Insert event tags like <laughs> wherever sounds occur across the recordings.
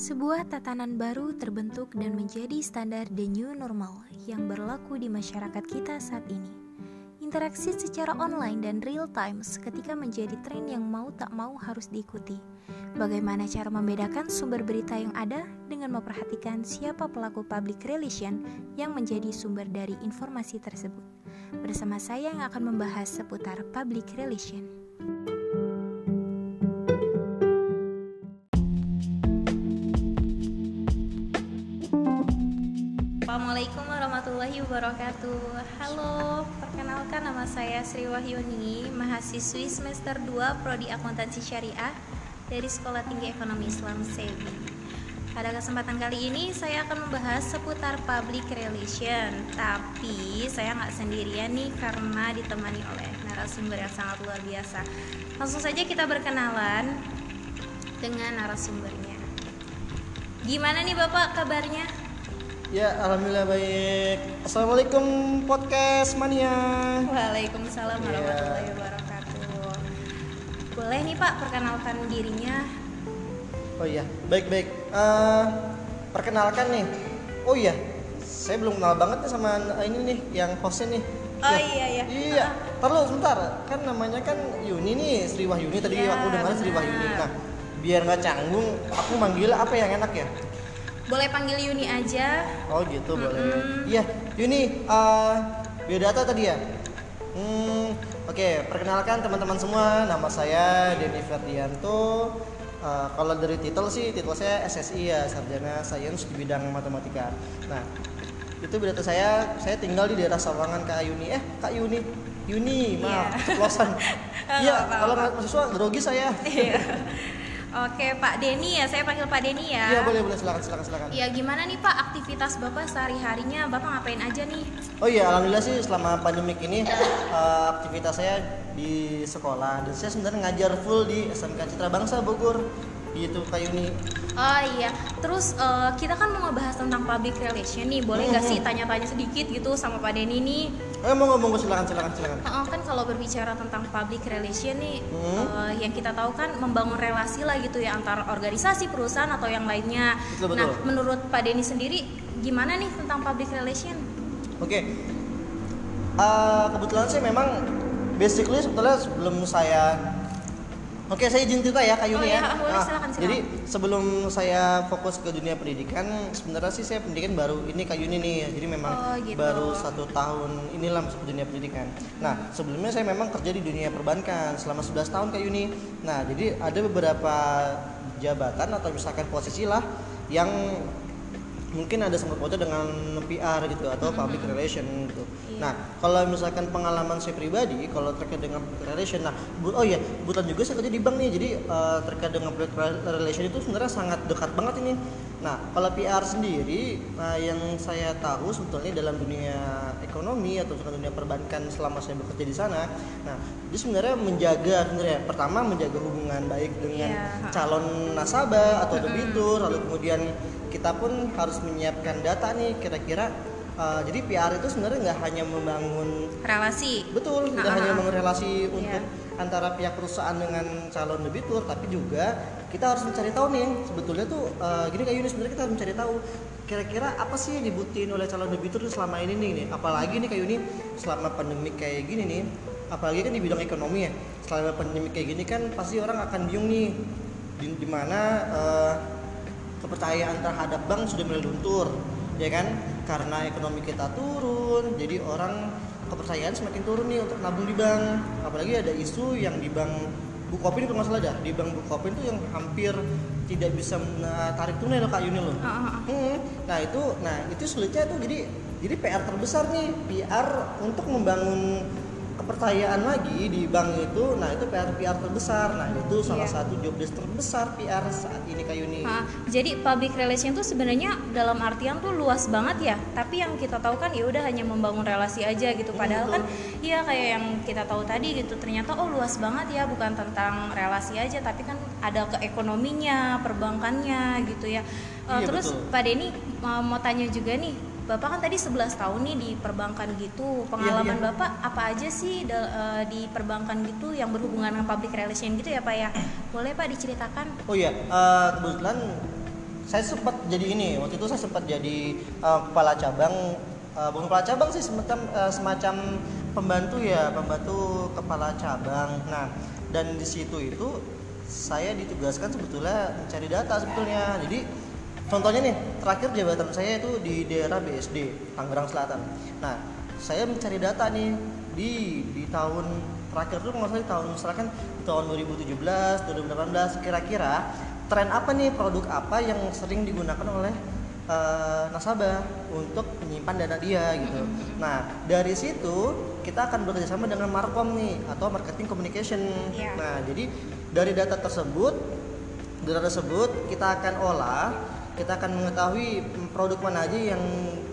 Sebuah tatanan baru terbentuk dan menjadi standar the new normal yang berlaku di masyarakat kita saat ini. Interaksi secara online dan real time seketika menjadi tren yang mau tak mau harus diikuti. Bagaimana cara membedakan sumber berita yang ada dengan memperhatikan siapa pelaku public relation yang menjadi sumber dari informasi tersebut. Bersama saya yang akan membahas seputar public relation. Assalamualaikum warahmatullahi wabarakatuh. Halo, perkenalkan nama saya Sri Wahyuni Mahasiswi semester 2 Prodi Akuntansi Syariah Dari Sekolah Tinggi Ekonomi Islam SEBI Pada kesempatan kali ini saya akan membahas seputar public relation. Tapi saya nggak sendirian nih karena ditemani oleh narasumber yang sangat luar biasa. Langsung saja kita berkenalan dengan narasumbernya. Gimana nih Bapak kabarnya? Ya, alhamdulillah baik. Assalamualaikum podcast mania. Waalaikumsalam Iya. warahmatullahi wabarakatuh. Boleh nih Pak perkenalkan dirinya. Oh iya, baik baik. Eh, perkenalkan nih. Oh iya, saya belum kenal banget nih sama ini nih yang hostnya nih. Oh Ya, iya iya. Iya, Taruh sebentar. Kan namanya kan Yuni nih, Sri Wahyuni tadi Iya, aku dengar Sri. Wahyuni. Nah, biar nggak canggung, aku manggil apa yang enak ya? Boleh panggil Yuni aja. Oh gitu boleh. Mm-mm. Iya, Yuni, eh biodata tadi ya. Hmm, oke. Perkenalkan teman-teman semua, nama saya Denny Ferdianto. Eh, kalau dari titel sih, titel saya SSI ya, Sarjana Sains di bidang matematika. Nah, itu biodata saya. Saya tinggal di daerah Sawangan Kak Yuni. Eh, Kak Yuni. Yuni, maaf, Iya. keceplosan. <laughs> Nggak Iya, apa-apa. kalau mahasiswa grogi saya. Iya. <laughs> Oke Pak Denny ya, saya panggil Pak Denny ya. Iya, boleh boleh silakan silakan silakan. Iya gimana nih Pak aktivitas Bapak sehari-harinya? Bapak ngapain aja nih? Oh iya, alhamdulillah sih selama pandemik ini eh, aktivitas saya di sekolah dan saya sebenarnya ngajar full di SMK Citra Bangsa Bogor gitu Kak Yuni. Oh iya, terus eh, kita kan mau ngebahas tentang public relation nih. Boleh nggak Mhm. sih tanya-tanya sedikit gitu sama Pak Denny nih? Eh mau ngomong silakan silakan silakan. Heeh, kan kalau berbicara tentang public relation nih Hmm. eh, yang kita tahu kan membangun relasi lah gitu ya antara organisasi perusahaan atau yang lainnya. Betul, Nah, betul. menurut Pak Denny sendiri gimana nih tentang public relation? Oke. Eh, kebetulan sih memang basically sebetulnya sebelum saya Oke, saya izin cerita ya Kak Yuni Oh ya. iya, boleh, Nah, silakan, silakan. Jadi sebelum saya fokus ke dunia pendidikan, sebenarnya sih saya pendidikan baru ini Kak Yuni nih. Jadi memang Oh, gitu. baru satu tahun inilah masuk dunia pendidikan. Nah, sebelumnya saya memang kerja di dunia perbankan selama 11 tahun Kak Yuni. Nah, jadi ada beberapa jabatan atau misalkan posisi lah yang mungkin ada sangkut pautnya dengan PR gitu atau public relation gitu. Iya. Nah, kalau misalkan pengalaman saya pribadi, kalau terkait dengan public relation, nah, bu- oh iya, kebetulan juga saya kerja di bank nih, jadi eh, terkait dengan public relation itu sebenarnya sangat dekat banget ini. Nah, kalau PR sendiri, nah, yang saya tahu sebetulnya dalam dunia ekonomi atau misalkan dunia perbankan selama saya bekerja di sana, nah, dia sebenarnya menjaga sebenarnya pertama menjaga hubungan baik dengan Iya. calon nasabah atau debitur, lalu kemudian kita pun harus menyiapkan data nih kira-kira uh, jadi PR itu sebenarnya nggak hanya membangun Relasi. betul nggak Ah, hanya ah. membangun relasi Iya. untuk antara pihak perusahaan dengan calon debitur tapi juga kita harus mencari tahu nih sebetulnya tuh uh, gini kayak Yuni sebenarnya kita harus mencari tahu kira-kira apa sih yang dibutuhin oleh calon debitur selama ini nih, nih apalagi nih kayak Yuni selama pandemi kayak gini nih apalagi kan di bidang ekonomi ya selama pandemi kayak gini kan pasti orang akan bingung nih di, di mana uh, kepercayaan terhadap bank sudah mulai luntur ya kan karena ekonomi kita turun jadi orang kepercayaan semakin turun nih untuk nabung di bank. Apalagi ada isu yang di bank Bukopin kalau nggak salah dah di bank Bukopin tuh yang hampir tidak bisa tarik tunai loh kak Yuni loh. Ah, ah, ah. Hmm, nah itu nah itu sulitnya tuh jadi jadi PR terbesar nih. PR untuk membangun kepercayaan lagi di bank itu nah itu PR PR terbesar nah itu salah Iya. satu job desk terbesar PR saat ini kak Yuni Ah, jadi public relation tuh sebenarnya dalam artian tuh luas banget ya. Tapi yang kita tahu kan ya udah hanya membangun relasi aja gitu. Hmm, Padahal kan betul. iya kayak yang kita tahu tadi gitu. Ternyata oh luas banget ya, bukan tentang relasi aja, tapi kan ada ke ekonominya, perbankannya gitu ya. Eh, Iya, terus betul. Pak Denny mau tanya juga nih, Bapak kan tadi 11 tahun nih di perbankan gitu. Pengalaman iya. Bapak apa aja sih da- eh, di perbankan gitu yang berhubungan dengan public relation gitu ya Pak ya? Boleh Pak diceritakan? Oh iya, eh, kebetulan saya sempat jadi ini waktu itu saya sempat jadi uh, kepala cabang uh, bukan kepala cabang sih semacam uh, semacam pembantu ya pembantu kepala cabang nah dan di situ itu saya ditugaskan sebetulnya mencari data sebetulnya jadi contohnya nih terakhir jabatan saya itu di daerah BSD Tangerang Selatan nah saya mencari data nih di di tahun terakhir tuh nggak salah tahun misalkan tahun 2017 2018 kira-kira tren apa nih produk apa yang sering digunakan oleh uh, nasabah untuk menyimpan dana dia gitu. Nah dari situ kita akan bekerjasama dengan Markom nih atau marketing communication. Yeah. Nah jadi dari data tersebut, data tersebut kita akan olah, kita akan mengetahui produk mana aja yang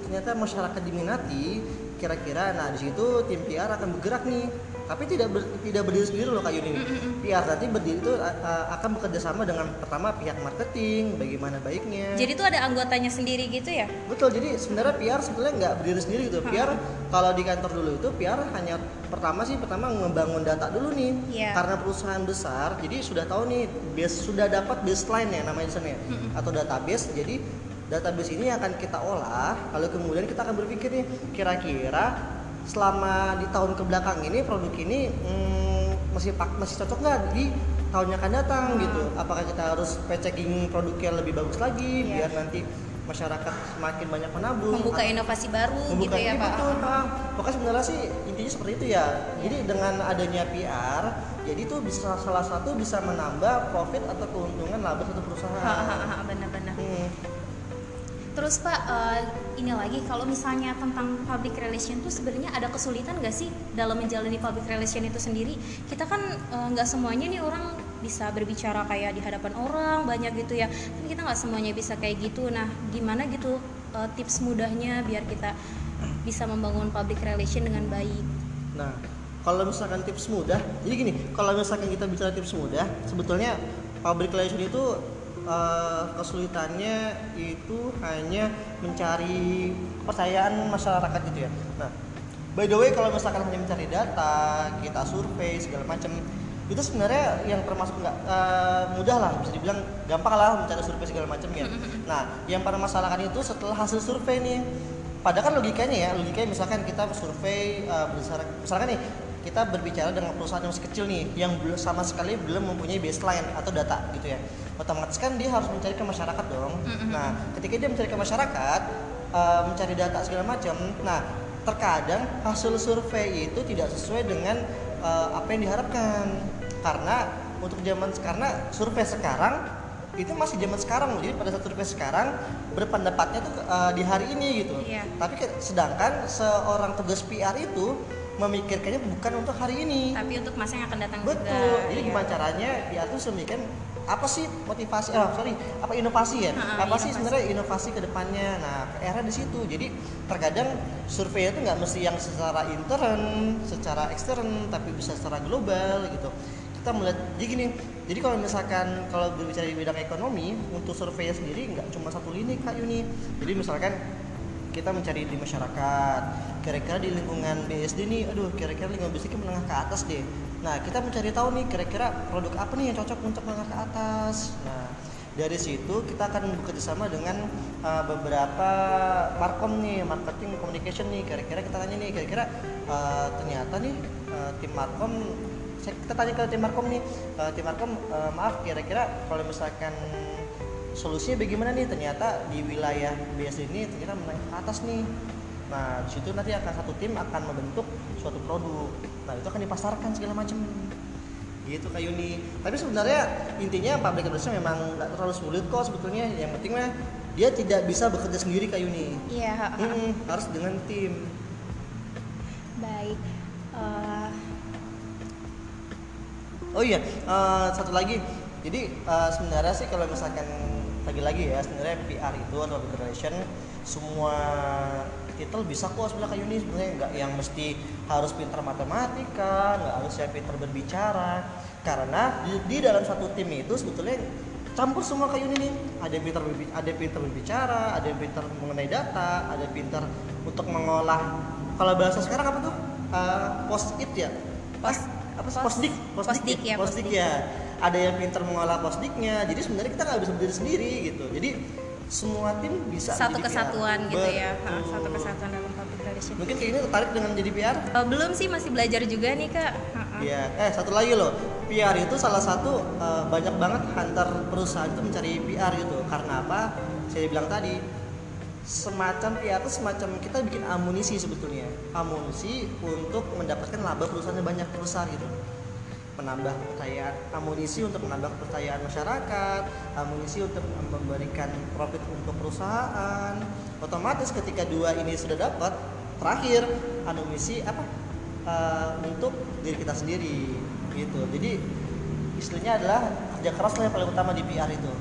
ternyata masyarakat diminati. Kira-kira, nah di situ tim PR akan bergerak nih tapi tidak ber, tidak berdiri sendiri loh kayu ini mm-hmm. PR nanti berdiri itu uh, akan bekerja sama dengan pertama pihak marketing bagaimana baiknya jadi itu ada anggotanya sendiri gitu ya betul jadi sebenarnya PR sebenarnya nggak berdiri sendiri gitu hmm. PR kalau di kantor dulu itu PR hanya pertama sih pertama membangun data dulu nih yeah. karena perusahaan besar jadi sudah tahu nih base sudah dapat baseline ya namanya sana mm-hmm. atau database jadi database ini akan kita olah lalu kemudian kita akan berpikir nih kira-kira selama di tahun ke belakang ini produk ini hmm, masih pak masih cocok nggak di tahun yang akan datang hmm. gitu? Apakah kita harus packing produknya lebih bagus lagi yeah. biar nanti masyarakat semakin banyak menabung? Membuka inovasi baru membuka gitu ya pak. betul pak. Pokoknya sebenarnya sih intinya seperti itu ya. Jadi iya. dengan adanya PR jadi itu bisa salah satu bisa menambah profit atau keuntungan laba satu perusahaan. Benar-benar. Hmm Terus Pak, uh, ini lagi kalau misalnya tentang public relation tuh sebenarnya ada kesulitan nggak sih dalam menjalani public relation itu sendiri? Kita kan eh, nggak uh, semuanya nih orang bisa berbicara kayak di hadapan orang banyak gitu ya. Kan kita nggak semuanya bisa kayak gitu. Nah, gimana gitu uh, tips mudahnya biar kita bisa membangun public relation dengan baik? Nah, kalau misalkan tips mudah, jadi gini, kalau misalkan kita bicara tips mudah, sebetulnya public relation itu uh, kesulitannya itu hanya mencari kepercayaan masyarakat gitu ya. Nah, by the way kalau misalkan hanya mencari data, kita survei segala macam, itu sebenarnya yang termasuk nggak uh, mudah lah bisa dibilang gampang lah mencari survei segala macam ya. <laughs> Nah, yang pada masalahkan itu setelah hasil survei nih, padahal kan logikanya ya, logikanya misalkan kita survei uh, berdasarkan misalkan nih kita berbicara dengan perusahaan yang masih kecil nih yang belum sama sekali belum mempunyai baseline atau data gitu ya otomatis kan dia harus mencari ke masyarakat dong mm-hmm. nah ketika dia mencari ke masyarakat uh, mencari data segala macam nah terkadang hasil survei itu tidak sesuai dengan uh, apa yang diharapkan karena untuk zaman karena survei sekarang itu masih zaman sekarang loh jadi pada saat survei sekarang berpendapatnya tuh uh, di hari ini gitu iya. tapi sedangkan seorang tugas PR itu memikirkannya bukan untuk hari ini tapi untuk masa yang akan datang betul juga. jadi iya. gimana caranya ya tuh semikian apa sih motivasi oh sorry apa inovasi ya? Ha, apa inovasi. sih sebenarnya inovasi ke depannya? Nah era di situ. Jadi terkadang survei itu nggak mesti yang secara intern secara ekstern tapi bisa secara global gitu. Kita melihat jadi gini jadi kalau misalkan kalau berbicara di bidang ekonomi untuk survei sendiri nggak cuma satu lini kak Yuni. Jadi misalkan kita mencari di masyarakat kira-kira di lingkungan BSD nih aduh kira-kira lingkungan BSD menengah ke atas deh nah kita mencari tahu nih kira-kira produk apa nih yang cocok untuk menengah ke atas. Nah dari situ kita akan bekerja sama dengan uh, beberapa markom nih marketing communication nih. Kira-kira kita tanya nih kira-kira uh, ternyata nih uh, tim markom kita tanya ke tim markom nih uh, tim markom uh, maaf kira-kira kalau misalkan solusinya bagaimana nih? Ternyata di wilayah BSD ini ternyata menang ke atas nih nah di situ nanti akan satu tim akan membentuk suatu produk. Nah itu akan dipasarkan segala macam. Gitu kayak Yuni. Tapi sebenarnya intinya public relation memang nggak terlalu sulit kok sebetulnya. Yang penting mah dia tidak bisa bekerja sendiri kayak Yuni. Iya hmm, harus dengan tim. Baik uh... oh iya uh, satu lagi. Jadi uh, sebenarnya sih kalau misalkan lagi-lagi ya sebenarnya PR itu atau public relation semua titel bisa kok sebenarnya kayak Yuni sebenarnya nggak yang mesti harus pintar matematika nggak harus yang pintar berbicara. Karena di, di dalam satu tim itu sebetulnya campur semua kayak Yuni nih. Ada yang pintar ada yang pintar berbicara ada yang pintar mengenai data ada yang pintar untuk mengolah. Kalau bahasa sekarang apa tuh? Uh, post it ya? Pas apa post, dik post, post dik, ya dik ya. Ada yang pintar mengolah posdiknya jadi sebenarnya kita nggak bisa berdiri sendiri gitu. Jadi semua tim bisa satu menjadi PR. kesatuan gitu ya Ha, Betul. satu kesatuan dalam public relation mungkin ini tertarik dengan jadi PR Eh, belum sih masih belajar juga nih kak. Iya, eh satu lagi loh, PR itu salah satu eh, banyak banget antar perusahaan itu mencari PR gitu. Karena apa? Saya bilang tadi, semacam PR itu semacam kita bikin amunisi sebetulnya, amunisi untuk mendapatkan laba perusahaan yang banyak besar gitu. Menambah kepercayaan, amunisi untuk menambah kepercayaan masyarakat, amunisi untuk memberikan profit untuk perusahaan. Otomatis ketika dua ini sudah dapat, terakhir amunisi apa? uh, untuk diri kita sendiri gitu jadi istilahnya adalah kerja keras yang paling utama di PR itu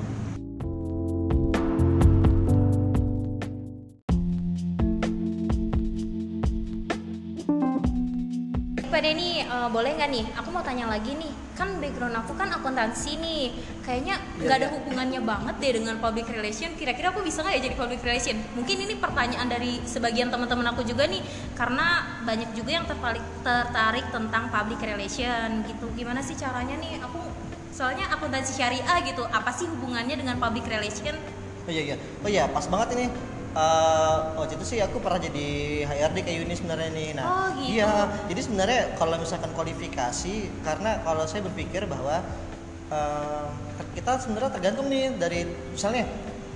boleh nggak nih? Aku mau tanya lagi nih. Kan background aku kan akuntansi nih. Kayaknya Iya, nggak ada iya. hubungannya banget deh dengan public relation. Kira-kira aku bisa nggak ya jadi public relation? Mungkin ini pertanyaan dari sebagian teman-teman aku juga nih. Karena banyak juga yang tertarik tertarik tentang public relation gitu. Gimana sih caranya nih? Aku soalnya akuntansi syariah gitu. Apa sih hubungannya dengan public relation? oh iya iya oh iya pas banget ini Uh, waktu itu sih aku pernah jadi HRD kayak Yuni sebenarnya nih. Nah, Oh, gitu. iya. Jadi sebenarnya kalau misalkan kualifikasi, karena kalau saya berpikir bahwa uh, kita sebenarnya tergantung nih dari misalnya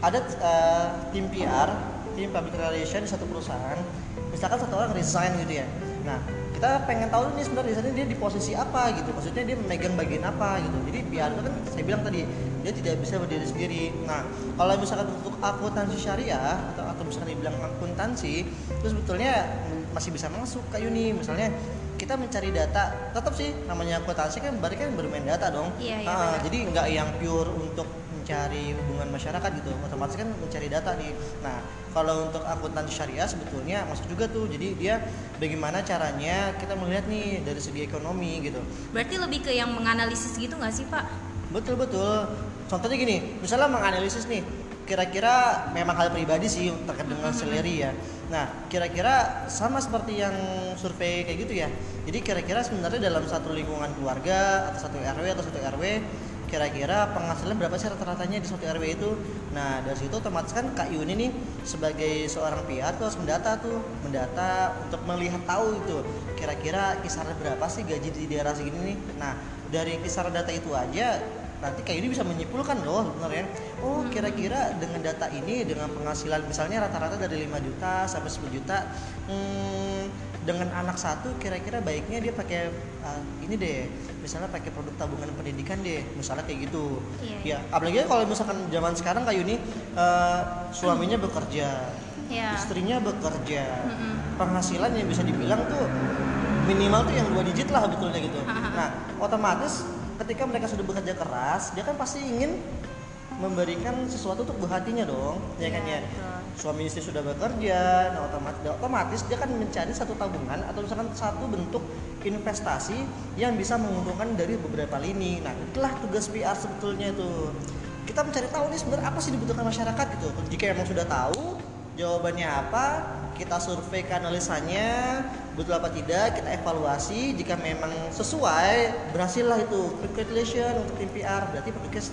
ada uh, tim PR, tim public relation di satu perusahaan, misalkan satu orang resign gitu ya. Nah, kita pengen tahu nih sebenarnya resign dia di posisi apa gitu. Maksudnya dia memegang bagian apa gitu. Jadi PR itu kan saya bilang tadi dia tidak bisa berdiri sendiri. Nah, kalau misalkan untuk akuntansi syariah atau misalkan dibilang akuntansi, itu sebetulnya masih bisa masuk kayak Yuni. Misalnya kita mencari data, tetap sih namanya akuntansi kan berarti kan bermain data dong. Iya, iya, benar. jadi nggak yang pure untuk mencari hubungan masyarakat gitu otomatis kan mencari data nih nah kalau untuk akuntansi syariah sebetulnya masuk juga tuh jadi dia bagaimana caranya kita melihat nih dari segi ekonomi gitu Berarti lebih ke yang menganalisis gitu nggak sih Pak? betul betul contohnya gini misalnya menganalisis nih kira-kira memang hal pribadi sih terkait dengan salary ya. Nah kira-kira sama seperti yang survei kayak gitu ya. Jadi kira-kira sebenarnya dalam satu lingkungan keluarga atau satu RW atau satu RW kira-kira penghasilan berapa sih rata-ratanya di suatu RW itu? Nah dari situ otomatis kan Kak Yuni nih sebagai seorang PR tuh harus mendata tuh mendata untuk melihat tahu itu kira-kira kisaran berapa sih gaji di daerah segini nih. Nah dari kisaran data itu aja nanti Kak Yuni bisa menyimpulkan loh sebenarnya oh kira-kira dengan data ini dengan penghasilan misalnya rata-rata dari 5 juta sampai 10 juta hmm, dengan anak satu kira-kira baiknya dia pakai uh, ini deh misalnya pakai produk tabungan pendidikan deh misalnya kayak gitu. Iya, ya apalagi kalau misalkan zaman sekarang kayak Yuni uh, suaminya bekerja Ya. istrinya bekerja Mm-mm. penghasilan yang bisa dibilang tuh minimal tuh yang dua digit lah betulnya gitu. Nah otomatis ketika mereka sudah bekerja keras dia kan pasti ingin memberikan sesuatu untuk buah hatinya dong ya kan Iya, ya? betul. suami istri sudah bekerja nah otomatis otomatis dia kan mencari satu tabungan atau misalkan satu bentuk investasi yang bisa menguntungkan dari beberapa lini. Nah itulah tugas PR sebetulnya itu. Kita mencari tahu nih sebenarnya apa sih dibutuhkan masyarakat gitu. Jika emang sudah tahu jawabannya apa kita survei ke analisanya betul apa tidak kita evaluasi jika memang sesuai berhasillah itu congratulations untuk tim PR berarti produknya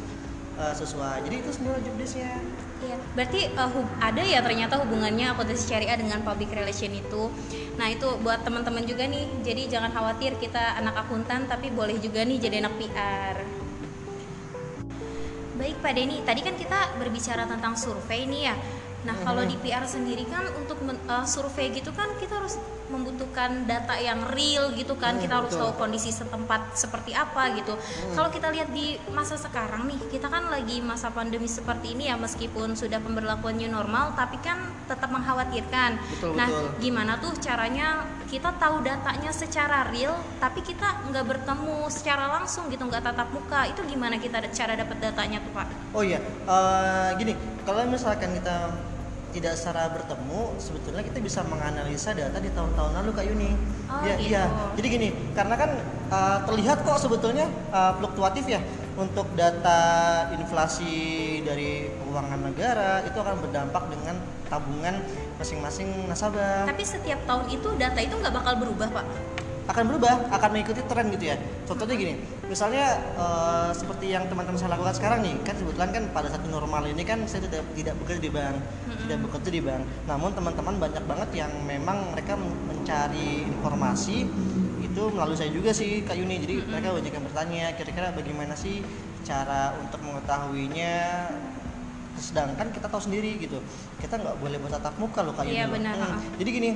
uh, sesuai jadi itu semua job desk-nya Iya, berarti uh, ada ya ternyata hubungannya akuntansi syariah dengan public relation itu. Nah itu buat teman-teman juga nih, jadi jangan khawatir kita anak akuntan tapi boleh juga nih jadi anak PR. Baik Pak Denny, tadi kan kita berbicara tentang survei nih ya. Nah kalau di PR sendiri kan untuk men- uh, survei gitu kan kita harus membutuhkan data yang real gitu kan. Hmm, kita harus betul. tahu kondisi setempat seperti apa gitu. Kalau kita lihat di masa sekarang nih, kita kan lagi masa pandemi seperti ini ya meskipun sudah pemberlakuan new normal tapi kan tetap mengkhawatirkan. Betul, nah, betul. gimana tuh caranya kita tahu datanya secara real tapi kita nggak bertemu secara langsung gitu, nggak tatap muka. Itu gimana kita cara dapat datanya tuh, Pak? Oh iya, eh, gini, kalau misalkan kita tidak secara bertemu, sebetulnya kita bisa menganalisa data di tahun-tahun lalu Kak Yuni. Oh, ya, gitu. iya. Jadi gini, karena kan eh, terlihat kok sebetulnya eh, fluktuatif ya untuk data inflasi dari keuangan negara itu akan berdampak dengan tabungan masing-masing nasabah. Tapi setiap tahun itu data itu nggak bakal berubah, Pak. akan berubah, akan mengikuti tren gitu ya. Contohnya gini, misalnya eh, seperti yang teman-teman saya lakukan sekarang nih kan kebetulan kan pada saat normal ini kan saya tidak tidak bekerja di bank tidak bekerja di bank namun teman-teman banyak banget yang memang mereka men- mencari informasi itu melalui saya juga sih Kak Yuni jadi mereka banyak yang bertanya kira-kira bagaimana sih cara untuk mengetahuinya sedangkan kita tahu sendiri gitu kita nggak boleh buat tatap muka loh Yuni Iya, benar, ha. jadi gini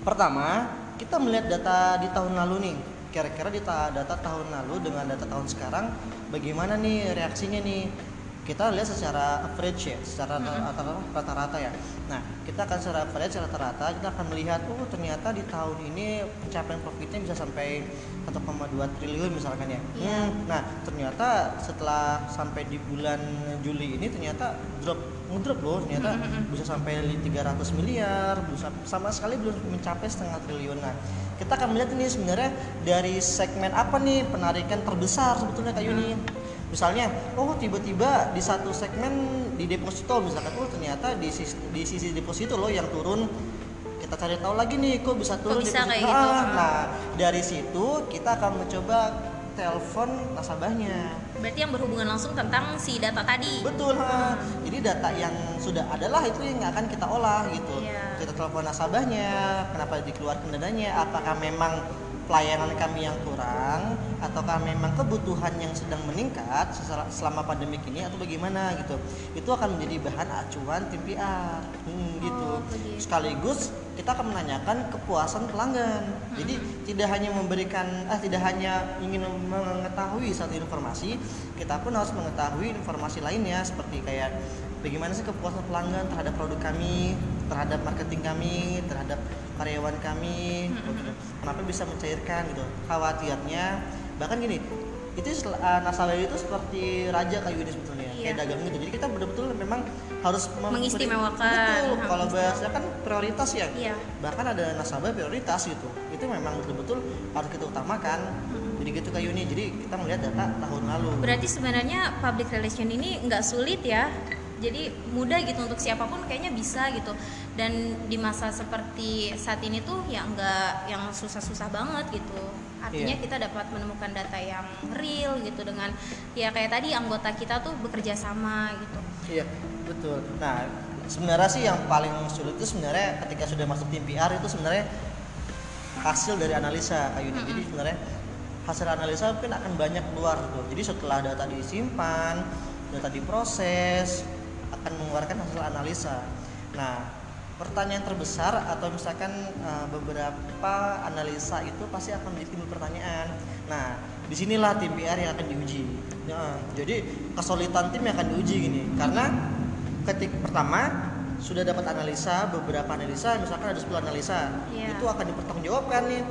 pertama kita melihat data di tahun lalu nih. Kira-kira di ta- data tahun lalu dengan data tahun sekarang bagaimana nih reaksinya nih kita lihat secara average ya secara rata- rata-rata ya. Nah kita akan secara average rata-rata kita akan melihat oh ternyata di tahun ini pencapaian profitnya bisa sampai 1,2 triliun misalkan ya. Iya. Hmm, nah ternyata setelah sampai di bulan Juli ini ternyata drop ngedrop loh ternyata bisa sampai 300 miliar bisa sama sekali belum mencapai setengah triliun. Nah kita akan melihat ini sebenarnya dari segmen apa nih penarikan terbesar sebetulnya Kak Yuni misalnya oh tiba-tiba di satu segmen di deposito misalkan oh ternyata di sisi, di sisi deposito loh yang turun kita cari tahu lagi nih kok bisa turun bisa deposito. kayak gitu? Ah, nah dari situ kita akan mencoba telepon nasabahnya Berarti yang berhubungan langsung tentang si data tadi. Betul, ha. Jadi data yang sudah adalah itu yang akan kita olah gitu. Iya. Kita telepon nasabahnya, kenapa dikeluarkan dananya, apakah memang pelayanan kami yang kurang ataukah memang kebutuhan yang sedang meningkat selama pandemik ini atau bagaimana gitu. Itu akan menjadi bahan acuan tim PR. Hmm, gitu. Oh, begitu. Sekaligus kita akan menanyakan kepuasan pelanggan. Jadi tidak hanya memberikan ah tidak hanya ingin mengetahui satu informasi, kita pun harus mengetahui informasi lainnya seperti kayak bagaimana sih kepuasan pelanggan terhadap produk kami, terhadap marketing kami, terhadap karyawan kami, gitu. kenapa bisa mencairkan gitu. Khawatirnya bahkan gini, itu uh, nasabah itu seperti raja kayu ini sebetulnya Iya. kayak dagang gitu jadi kita betul-betul memang harus Mengistimewakan. betul kalau bahasa kan prioritas ya Iya. bahkan ada nasabah prioritas gitu itu memang betul-betul harus kita utamakan jadi gitu kayak Yuni jadi kita melihat data tahun lalu Berarti sebenarnya public relation ini nggak sulit ya. Jadi mudah gitu untuk siapa pun kayaknya bisa gitu. Dan di masa seperti saat ini tuh ya nggak yang susah-susah banget gitu. Artinya Iya. kita dapat menemukan data yang real gitu dengan ya kayak tadi anggota kita tuh bekerja sama gitu. iya betul. Nah sebenarnya sih yang paling sulit itu sebenarnya ketika sudah masuk tim PR itu sebenarnya hasil dari analisa kayak Yuni jadi sebenarnya hasil analisa mungkin akan banyak keluar tuh jadi setelah data disimpan data diproses akan mengeluarkan hasil analisa. Nah pertanyaan terbesar atau misalkan uh, beberapa analisa itu pasti akan menjadi timbul pertanyaan. Nah di sinilah tim PR yang akan diuji. Ya, jadi kesulitan tim yang akan diuji gini karena ketik pertama sudah dapat analisa beberapa analisa misalkan ada 10 analisa Iya. itu akan dipertanggungjawabkan nih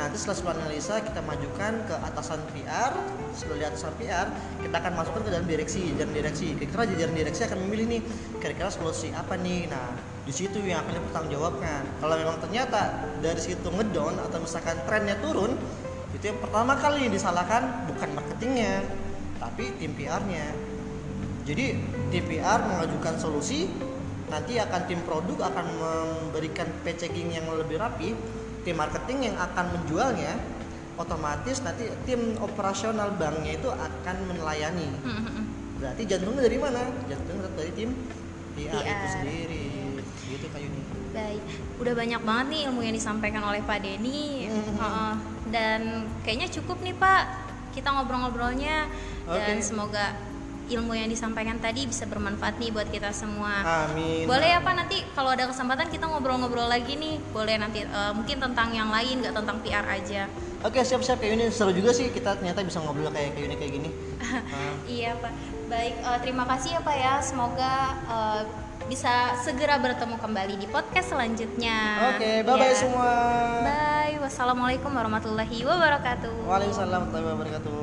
nanti setelah 10 analisa kita majukan ke atasan PR setelah di atasan PR kita akan masukkan ke dalam direksi. Jajaran direksi kira-kira jajaran direksi akan memilih nih kira-kira solusi apa nih. Nah di situ yang akan dipertanggungjawabkan. Kalau memang ternyata dari situ ngedown atau misalkan trennya turun itu yang pertama kali disalahkan bukan marketingnya tapi tim PR-nya jadi tim PR mengajukan solusi, nanti akan tim produk akan memberikan packaging yang lebih rapi, tim marketing yang akan menjualnya, otomatis nanti tim operasional banknya itu akan melayani. Berarti jantungnya dari mana? Jantungnya dari tim PR, itu PR. sendiri. Gitu Kak Yuni. Baik, udah banyak banget nih ilmu yang disampaikan oleh Pak Denny. Mhm. Heeh. dan kayaknya cukup nih Pak, kita ngobrol-ngobrolnya dan Oke. semoga ilmu yang disampaikan tadi bisa bermanfaat nih buat kita semua. Amin. Boleh ya Pak nanti kalau ada kesempatan kita ngobrol-ngobrol lagi nih. Boleh nanti eh, mungkin tentang yang lain, nggak tentang PR aja. Oke siap-siap Kak Yuni. Seru juga sih kita ternyata bisa ngobrol kayak Kak Yuni kayak gini. <laughs> Ah. Iya Pak. Baik, eh, terima kasih ya Pak ya. Semoga eh, bisa segera bertemu kembali di podcast selanjutnya. Oke, bye-bye Ya. semua. Bye. Wassalamualaikum warahmatullahi wabarakatuh. Waalaikumsalam warahmatullahi wabarakatuh.